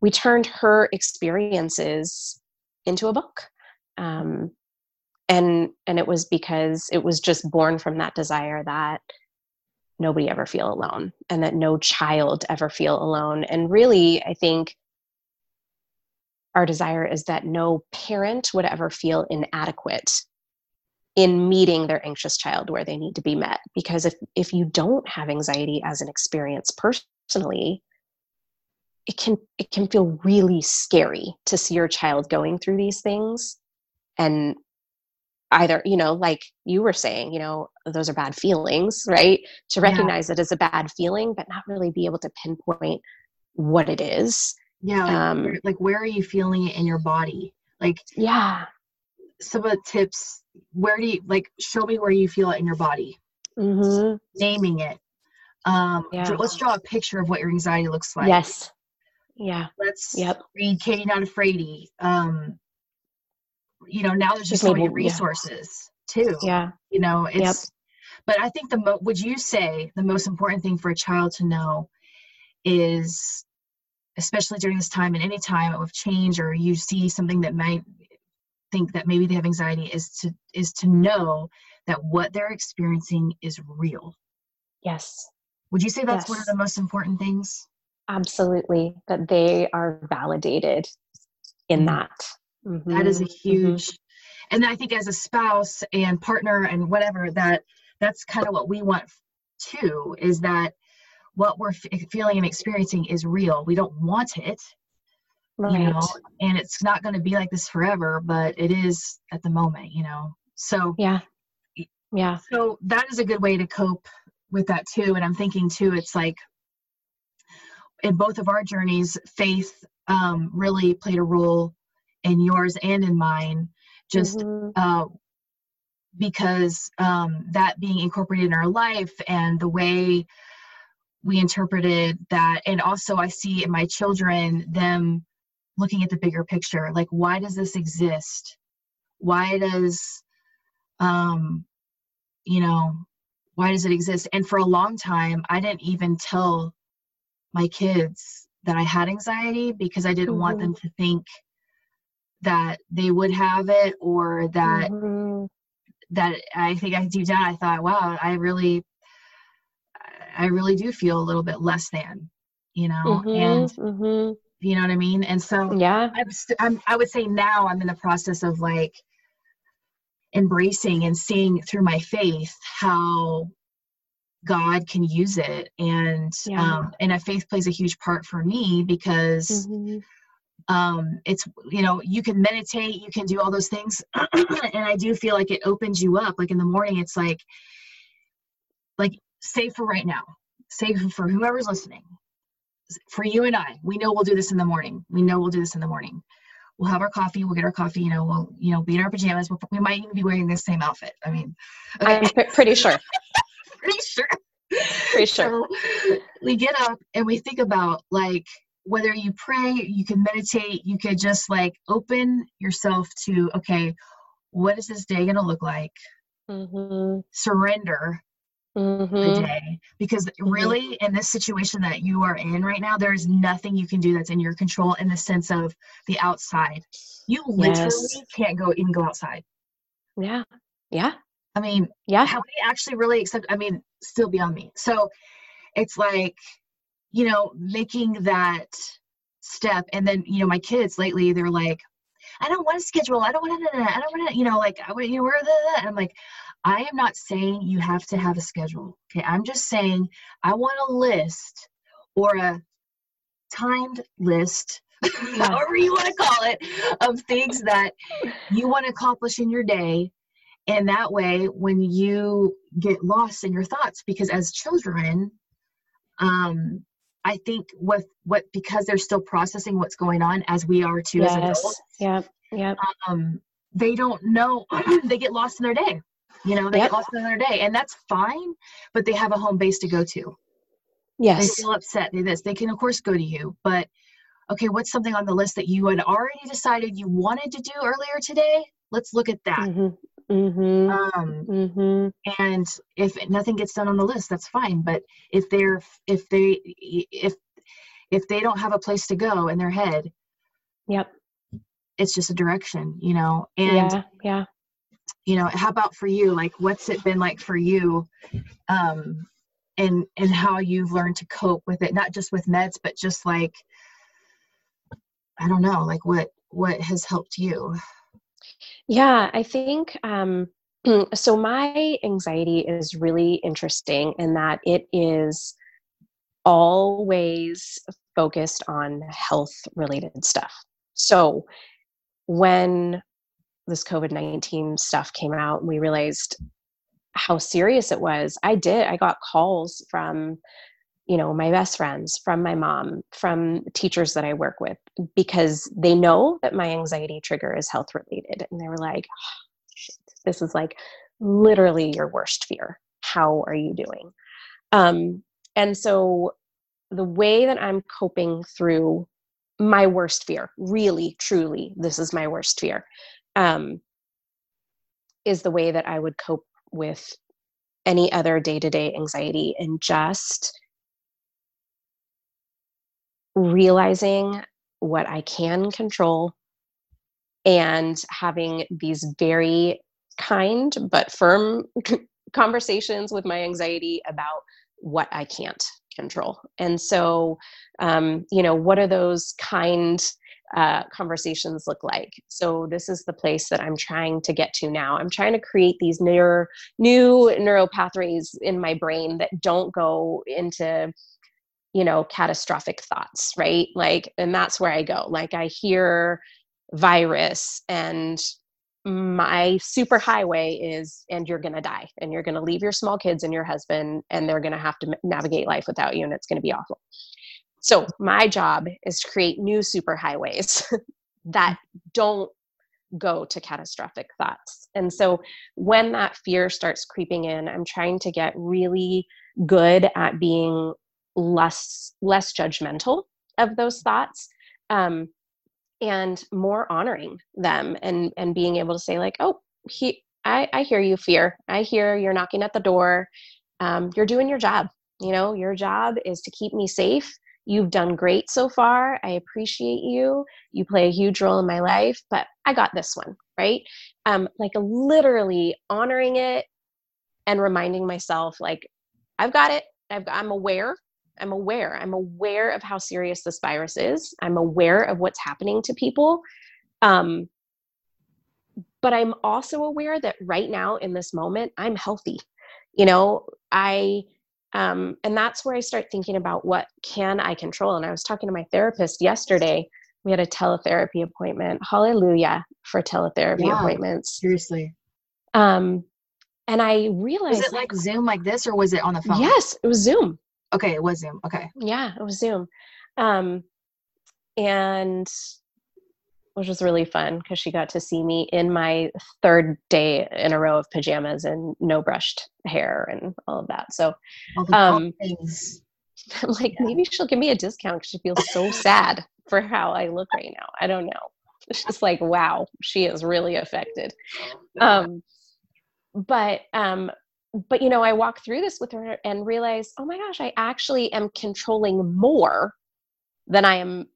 we turned her experiences into a book um, and and it was because it was just born from that desire that nobody ever feel alone and that no child ever feel alone. And really i think our desire is that no parent would ever feel inadequate in meeting their anxious child where they need to be met. Because if if you don't have anxiety as an experience personally it can it can feel really scary to see your child going through these things. And either you know like you were saying you know those are bad feelings right? To recognize yeah. it as a bad feeling but not really be able to pinpoint what it is. Yeah like, um, where, like where are you feeling it in your body? Like yeah. some of the tips where do you like show me where you feel it in your body. Mm-hmm. naming it. Um yeah. let's draw a picture of what your anxiety looks like. Yes yeah let's yep. read katie not afraidy um you know now there's just, so many resources yeah. too yeah you know it's yep. but i think the mo- would you say the most important thing for a child to know is especially during this time and any time of change or you see something that might think that maybe they have anxiety is to is to know that what they're experiencing is real yes would you say that's yes. one of the most important things absolutely that they are validated in mm-hmm. that mm-hmm. that is a mm-hmm. huge mm-hmm. and i think as a spouse and partner and whatever that that's kind of what we want too is that what we're f- feeling and experiencing is real we don't want it right. you know and it's not going to be like this forever but it is at the moment you know so yeah yeah so that is a good way to cope with that too and i'm thinking too it's like in both of our journeys faith um, really played a role in yours and in mine just mm-hmm. uh, because um, that being incorporated in our life and the way we interpreted that and also i see in my children them looking at the bigger picture like why does this exist why does um you know why does it exist and for a long time i didn't even tell my kids that i had anxiety because i didn't mm-hmm. want them to think that they would have it or that mm-hmm. that i think i deep down i thought wow i really i really do feel a little bit less than you know mm-hmm. and mm-hmm you know what i mean and so yeah I'm, st- I'm i would say now i'm in the process of like embracing and seeing through my faith how god can use it and yeah. um and a faith plays a huge part for me because mm-hmm. um it's you know you can meditate you can do all those things and i do feel like it opens you up like in the morning it's like like say for right now say for whoever's listening for you and I, we know we'll do this in the morning. We know we'll do this in the morning. We'll have our coffee. We'll get our coffee. You know, we'll you know be in our pajamas. We'll, we might even be wearing the same outfit. I mean, okay. I'm pretty sure. pretty sure. Pretty sure. So we get up and we think about like whether you pray, you can meditate, you could just like open yourself to okay, what is this day going to look like? Mm-hmm. Surrender mm-hmm. the day because mm-hmm. really in this situation that you are in right now there's nothing you can do that's in your control in the sense of the outside you literally yes. can't go even go outside yeah yeah i mean yeah how we actually really accept i mean still beyond me so it's like you know making that step and then you know my kids lately they're like I don't want to schedule. I don't want to. I don't want to. You know, like I want you know, where the. And I'm like, I am not saying you have to have a schedule. Okay. I'm just saying I want a list or a timed list, however you want to call it, of things that you want to accomplish in your day. And that way, when you get lost in your thoughts, because as children, um, I think with what because they're still processing what's going on as we are too yes. as adults. Yeah. Yeah. Um, they don't know. they get lost in their day. You know, they yep. get lost in their day, and that's fine. But they have a home base to go to. Yes. They feel upset. They this. They can of course go to you, but okay, what's something on the list that you had already decided you wanted to do earlier today? Let's look at that. Mm-hmm. Mm-hmm. Um, mm-hmm. And if nothing gets done on the list, that's fine. But if they're if they if if they don't have a place to go in their head, yep, it's just a direction, you know. And yeah, yeah. You know, how about for you? Like, what's it been like for you? Um, and and how you've learned to cope with it, not just with meds, but just like I don't know, like what what has helped you. Yeah, I think um, so. My anxiety is really interesting in that it is always focused on health related stuff. So when this COVID 19 stuff came out, and we realized how serious it was. I did, I got calls from you know my best friends from my mom from teachers that i work with because they know that my anxiety trigger is health related. And they were like oh, this is like literally your worst fear. How are you doing? Um, and so the way that i'm coping through my worst fear really truly this is my worst fear um, is the way that i would cope with any other day-to-day anxiety and just realizing what I can control and having these very kind but firm conversations with my anxiety about what I can't control. And so, um, you know, what are those kind uh, conversations look like? So this is the place that I'm trying to get to now. I'm trying to create these new neural pathways in my brain that don't go into you know catastrophic thoughts right? Like and that's where i go. Like i hear virus and my super highway is and you're going to die and you're going to leave your small kids and your husband and they're going to have to navigate life without you and it's going to be awful. So my job is to create new super highways that don't go to catastrophic thoughts. And so when that fear starts creeping in i'm trying to get really good at being less less judgmental of those thoughts um, and more honoring them and and being able to say like oh he i i hear you fear. I hear you're knocking at the door. Um, you're doing your job. You know your job is to keep me safe. You've done great so far. I appreciate you. You play a huge role in my life but i got this one right? Um like literally honoring it and reminding myself like i've got it. I've, i'm aware I'm aware. I'm aware of how serious this virus is. I'm aware of what's happening to people. Um, but I'm also aware that right now in this moment, I'm healthy. You know, I, um, and that's where I start thinking about what can I control. And I was talking to my therapist yesterday. We had a teletherapy appointment. Hallelujah for teletherapy yeah, appointments. Seriously. Um, and I realized was it like, like Zoom like this or was it on the phone? Yes, it was Zoom. Okay, it was Zoom. Okay. Yeah, it was Zoom. Um, and which was really fun because she got to see me in my third day in a row of pajamas and no brushed hair and all of that. So, um, I'm like, yeah. maybe she'll give me a discount because she feels so sad for how I look right now. I don't know. It's just like, wow, she is really affected. Um, but um, but you know i walk through this with her and realize oh my gosh i actually am controlling more than i am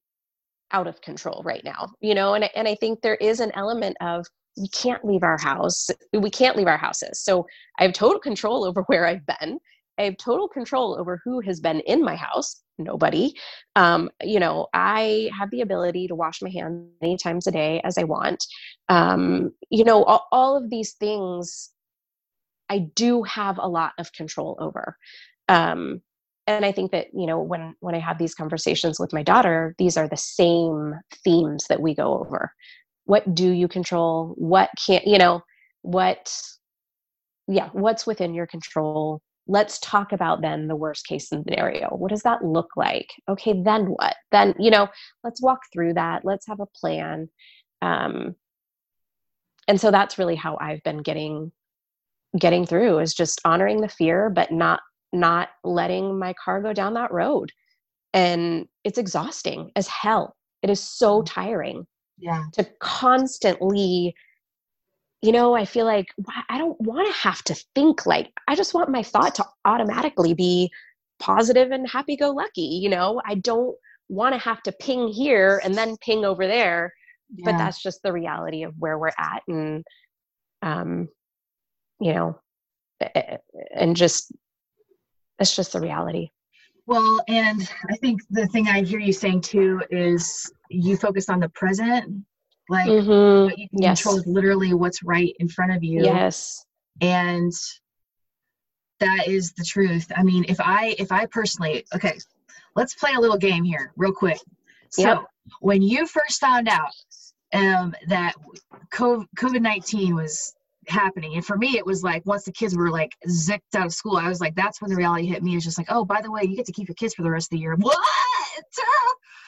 out of control right now you know? And, and i think there is an element of we can't leave our house we can't leave our houses. So i have total control over where i've been. I have total control over who has been in my house nobody. Um, you know i have the ability to wash my hands many times a day as i want. Um, you know all, all of these things I do have a lot of control over. Um, and i think that you know when when i have these conversations with my daughter these are the same themes that we go over. What do you control? What can't you know what yeah what's within your control? Let's talk about then the worst case scenario. What does that look like? Okay then what? Then you know let's walk through that. Let's have a plan. Um and so that's really how i've been getting getting through is just honoring the fear but not not letting my car go down that road. And it's exhausting as hell. It is so mm. tiring yeah. to constantly you know i feel like i don't want to have to think like i just want my thought to automatically be positive and happy go lucky you know? I don't want to have to ping here and then ping over there. Yeah. but that's just the reality of where we're at and um you know and just it's just the reality well and i think the thing i hear you saying too is you focus on the present like mm-hmm. what you can yes. control is literally what's right in front of you yes and that is the truth i mean if i if i personally okay let's play a little game here real quick so yep. when you first found out um, that covid-19 was happening. And for me it was like once the kids were like zicked out of school i was like that's when the reality hit me. It's just like oh by the way you get to keep your kids for the rest of the year. What?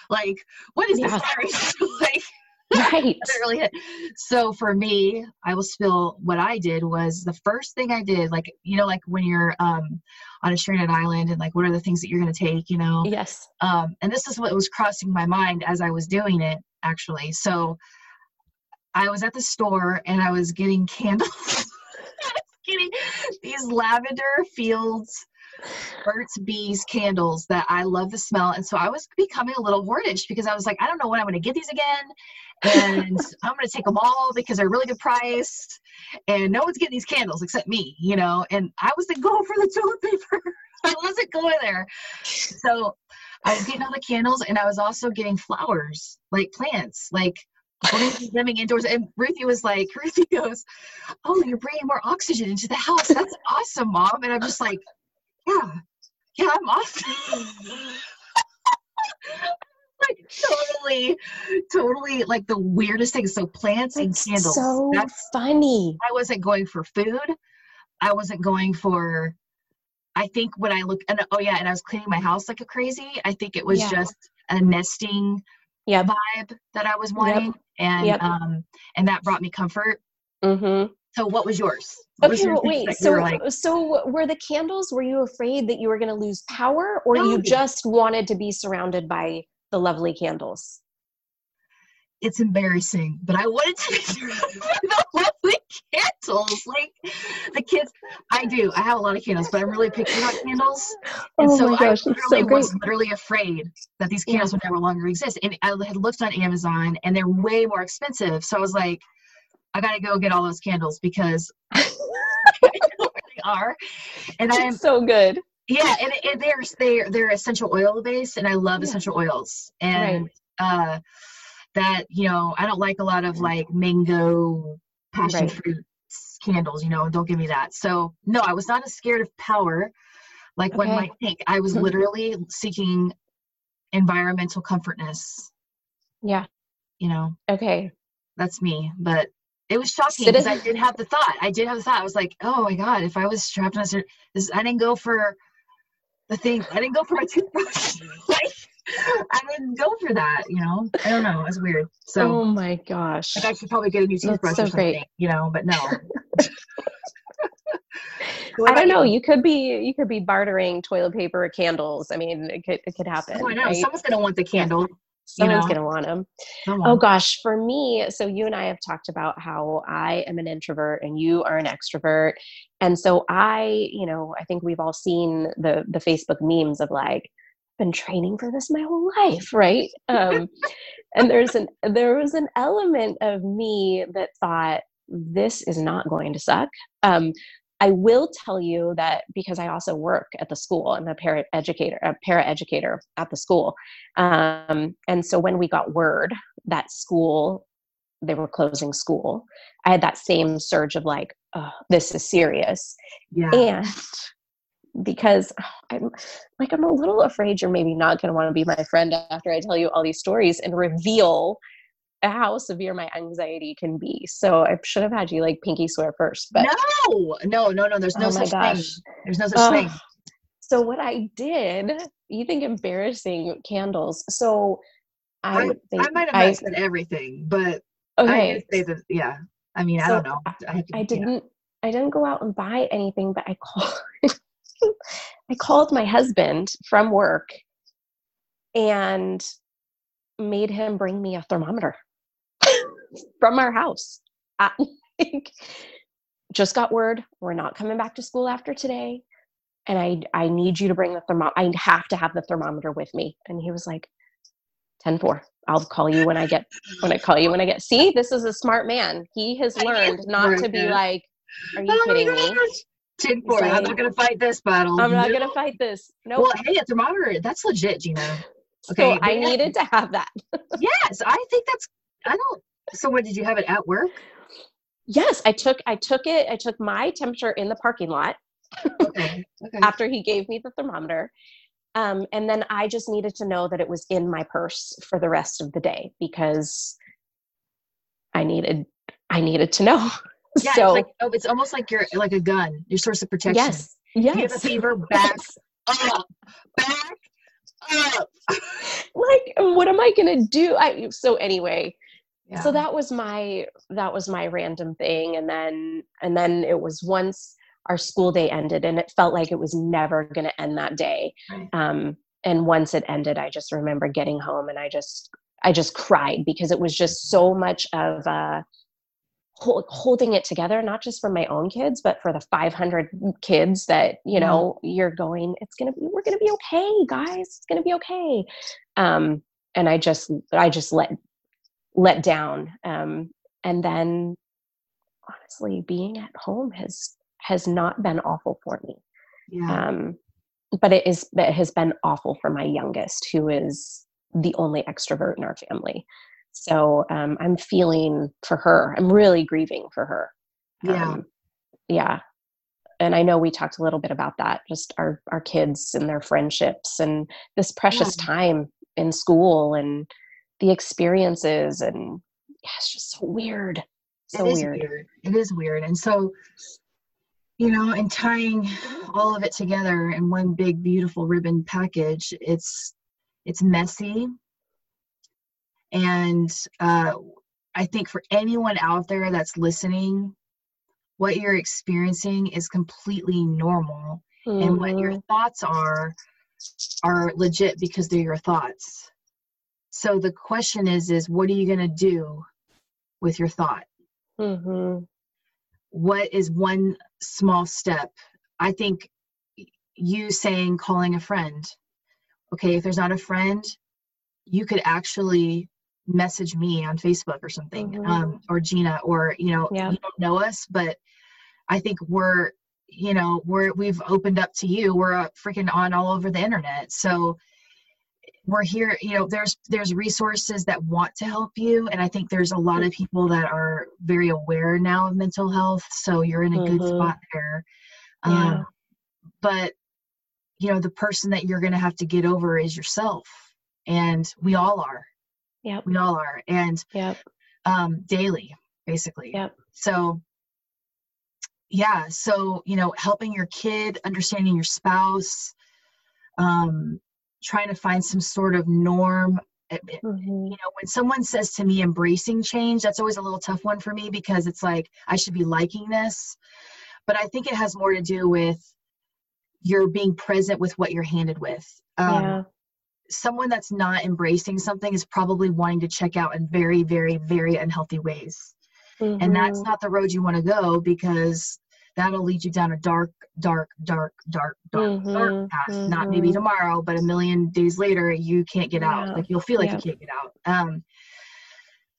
Like what is yeah. this like right. really hit. so for me i will spill what i did was the first thing i did like you know like when you're um on a stranded island and like what are the things that you're going to take you know? Yes. Um and this is what was crossing my mind as i was doing it actually. So i was at the store and i was getting candles getting these lavender fields Burt's Bees candles that I love the smell. And so I was becoming a little hoardish because I was like, I don't know when I'm going to get these again. And I'm going to take them all because they're really good priced. And no one's getting these candles except me, you know. And I wasn't going for the toilet paper. I wasn't going there. So I was getting all the candles and I was also getting flowers, like plants, like them indoors. And Ruthie was like, Ruthie goes, Oh, you're bringing more oxygen into the house. That's awesome, mom. And I'm just like, yeah, yeah, I'm awesome. like totally, totally like the weirdest thing. So plants and candles. So That's funny. I wasn't going for food. I wasn't going for. I think when I look and oh yeah, and I was cleaning my house like a crazy. I think it was yeah. just a nesting yep. vibe that I was wanting, yep. and yep. um, and that brought me comfort. Mm-hmm. So what was yours? What okay, well, wait. So, like, so were the candles? Were you afraid that you were going to lose power, or no. you just wanted to be surrounded by the lovely candles? It's embarrassing, but I wanted to be the lovely candles. Like the kids, I do. I have a lot of candles, but I'm really picky about candles, and oh so gosh, I really so was literally afraid that these candles yeah. would never longer exist. And I had looked on Amazon, and they're way more expensive. So I was like I gotta go get all those candles because I know where they are. And I'm so good. Yeah, and, and they're they're they're essential oil based, and I love yeah. essential oils. And right. uh, that you know, I don't like a lot of like mango passion right. fruit candles. You know, don't give me that. So no, I was not as scared of power like okay. one might think. I was mm-hmm. literally seeking environmental comfortness. Yeah. You know. Okay. That's me, but it was shocking because I did have the thought. I did have the thought. I was like, oh my god, if I was strapped in a this, I didn't go for the thing. I didn't go for my toothbrush. like, I didn't go for that. You know, I don't know. It's weird. So, oh my gosh, like I should probably get a new toothbrush so or something. Great. You know, but no. I don't know. You? you? could be you could be bartering toilet paper or candles. I mean, it could it could happen. Oh, I know. Right? Someone's gonna want the candle. Someone's you know? going to want them. Oh gosh, for me, so you and I have talked about how I am an introvert and you are an extrovert. And so I, you know, I think we've all seen the the Facebook memes of like been training for this my whole life, right? Um, and there's an there was an element of me that thought this is not going to suck. Um, I will tell you that because I also work at the school. I'm a para educator, a para educator at the school. Um, and so when we got word that school, they were closing school, I had that same surge of like, oh, this is serious. Yeah. And because I'm like I'm a little afraid you're maybe not going to want to be my friend after I tell you all these stories and reveal how severe my anxiety can be. So I should have had you like pinky swear first, but no, no, no, no. There's no oh such gosh. thing. There's no such thing. So what I did, you think embarrassing candles. So I, I, I might have I, said everything, but I okay. did say that. Yeah. I mean, I don't know. I, I didn't I didn't go out and buy anything, but I called I called my husband from work and made him bring me a thermometer from our house. I, like, just got word we're not coming back to school after today and I I need you to bring the thermometer. I have to have the thermometer with me. And he was like 10 4. I'll call you when I get when I call you when I get see this is a smart man. He has learned not to be like, Are you Oh kidding me? Tin four. I'm not gonna fight this battle. I'm not No. gonna fight this. No. Well, hey, a thermometer. That's legit, Gina. so okay, I yeah. needed to have that. Yes, I think that's. I don't. So, what did you have it at work? Yes, I took I took it. I took my temperature in the parking lot Okay. Okay. after he gave me the thermometer. Um, and then I just needed to know that it was in my purse for the rest of the day because I needed I needed to know. Yeah, so it's like oh, it's almost like you're like a gun. Your source of protection. yes, If you have a yes. fever, back up, back up. like what am I gonna do? I so anyway, Yeah. so that was my that was my random thing and then and then it was once our school day ended and it felt like it was never going to end that day Right. um and once it ended i just remember getting home and i just i just cried because it was just so much of uh hol- holding it together not just for my own kids but for the 500 kids that you know you're going it's gonna be we're gonna be okay guys it's gonna be okay. Um and i just i just let let down um and then honestly being at home has has not been awful for me. Yeah. um but it is it has been awful for my youngest who is the only extrovert in our family so um i'm feeling for her i'm really grieving for her Yeah. um, yeah and i know we talked a little bit about that just our our kids and their friendships and this precious time in school and the experiences and yeah it's just so weird so weird. weird. It is weird. And so, you know, and tying all of it together in one big beautiful ribbon package, it's it's messy. And uh, I think for anyone out there that's listening, what you're experiencing is completely normal. And what your Mhm. thoughts are are legit because they're your thoughts. So the question is is what are you going to do with your thought? Mhm. what is one small step i think you saying calling a friend okay if there's not a friend you could actually message me on facebook or something Mhm. um, or gina or you know Yeah. you don't know us but i think we're you know we're we've opened up to you we're uh, freaking on all over the internet so we're here you know there's there's resources that want to help you and i think there's a lot of people that are very aware now of mental health so you're in a good Mhm. spot there Yeah. um, but you know the person that you're going to have to get over is yourself and we all are Yep. we all are and Yep. um daily basically Yep. so yeah so you know helping your kid understanding your spouse um trying to find some sort of norm It- it- Mhm. you know when someone says to me embracing change that's always a little tough one for me because it's like i should be liking this but i think it has more to do with you're being present with what you're handed with um, yeah. Someone that's not embracing something is probably wanting to check out in very very very unhealthy ways. And that's Mhm. not the road you want to go because that'll lead you down a dark dark dark dark dark dark Mhm, path. Not maybe mhm. tomorrow but a million days later you can't get out. Like you'll feel like yeah. you can't get out. Um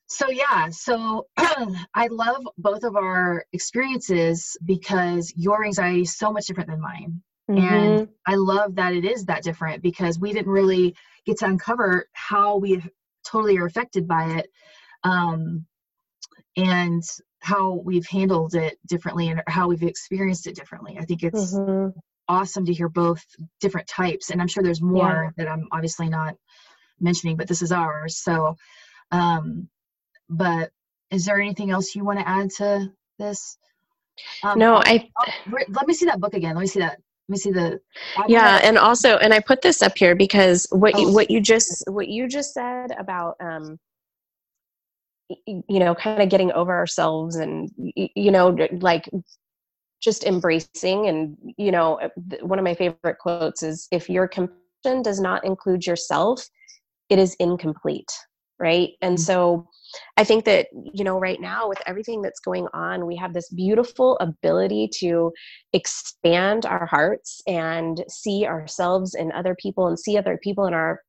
so yeah so i love both of our experiences because your anxiety is so much different than mine Mhm. and I love that it is that different because we didn't really get to uncover how we totally are affected by it um, and how we've handled it differently and how we've experienced it differently. I think it's Mhm. awesome to hear both different types. And I'm sure there's more yeah. that I'm obviously not mentioning, but this is ours. So, um, but is there anything else you want to add to this? Um, no, I. let me see that book again. Let me see that. Let me see the. yeah, and also, and I put this up here because what oh. you, what you just what you just said about um, you know, kind of getting over ourselves and you know, like just embracing and you know, uh, one of my favorite quotes is, "If your compassion does not include yourself, it is incomplete." Right, and mm-hmm. so I think that, you know, right now with everything that's going on, we have this beautiful ability to expand our hearts and see ourselves and other people and see other people in our,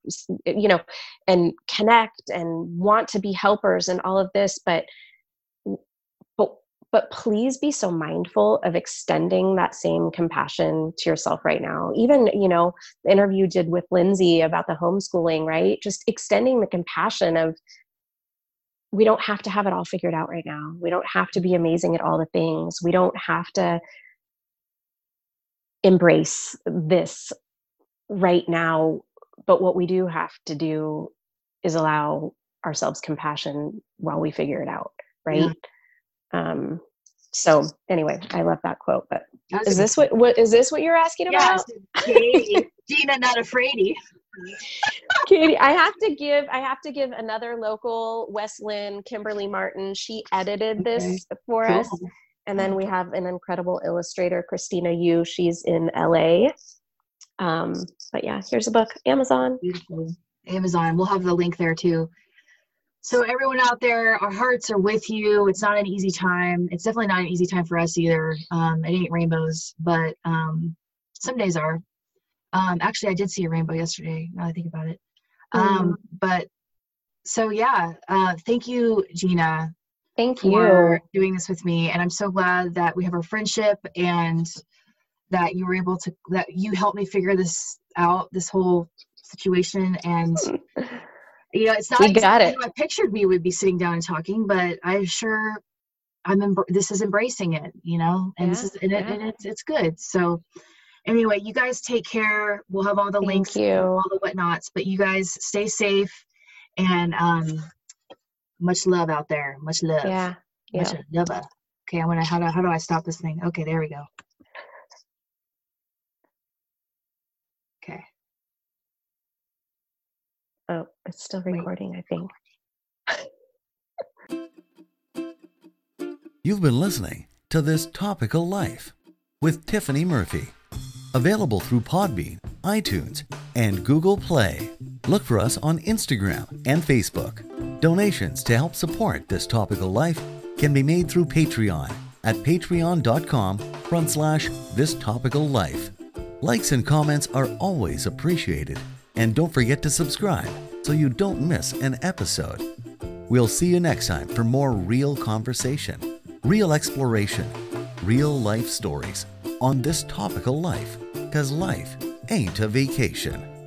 you know, and connect and want to be helpers and all of this. But, but, but please be so mindful of extending that same compassion to yourself right now. Even, you know, the interview did with Lindsay about the homeschooling, right? Just extending the compassion of, we don't have to have it all figured out right now. We don't have to be amazing at all the things. We don't have to embrace this right now. But what we do have to do is allow ourselves compassion while we figure it out, right? Yeah. Um, so anyway, I love that quote. But is this what what is this what you're asking about? Gina, not afraidy. Katie, I have to give I have to give another local West Linn, Kimberly Martin. She edited this okay. for cool. us. And then we have an incredible illustrator, Christina Yu. She's in LA. Um, but yeah, here's a book, Amazon. Beautiful. Amazon. We'll have the link there too. So everyone out there, our hearts are with you. It's not an easy time. It's definitely not an easy time for us either. Um, it ain't rainbows, but um, some days are. Um, actually, I did see a rainbow yesterday. Now I think about it. Um, mm. But so yeah, uh, thank you, Gina. Thank you for doing this with me, and I'm so glad that we have our friendship and that you were able to that you helped me figure this out, this whole situation, and you know, it's not. We got it. I pictured we would be sitting down and talking, but I sure I'm. Em- this is embracing it, you know, and yeah, this is and, yeah. it, and it's it's good. So anyway, you guys take care. We'll have all the Thank links, you. all the whatnots. But you guys stay safe and um, much love out there. Much love. Yeah. Much yeah. love. Okay, I'm gonna. How do how do I stop this thing? Okay, there we go. Okay. Oh, it's still recording. Wait. I think. You've been listening to this topical life with Tiffany Murphy. Available through Podbean, iTunes, and Google Play. Look for us on Instagram and Facebook. Donations to help support this topical life can be made through Patreon at patreon.com front slash this topical life. Likes and comments are always appreciated. And don't forget to subscribe so you don't miss an episode. We'll see you next time for more real conversation, real exploration, real life stories on this topical life, because life ain't a vacation.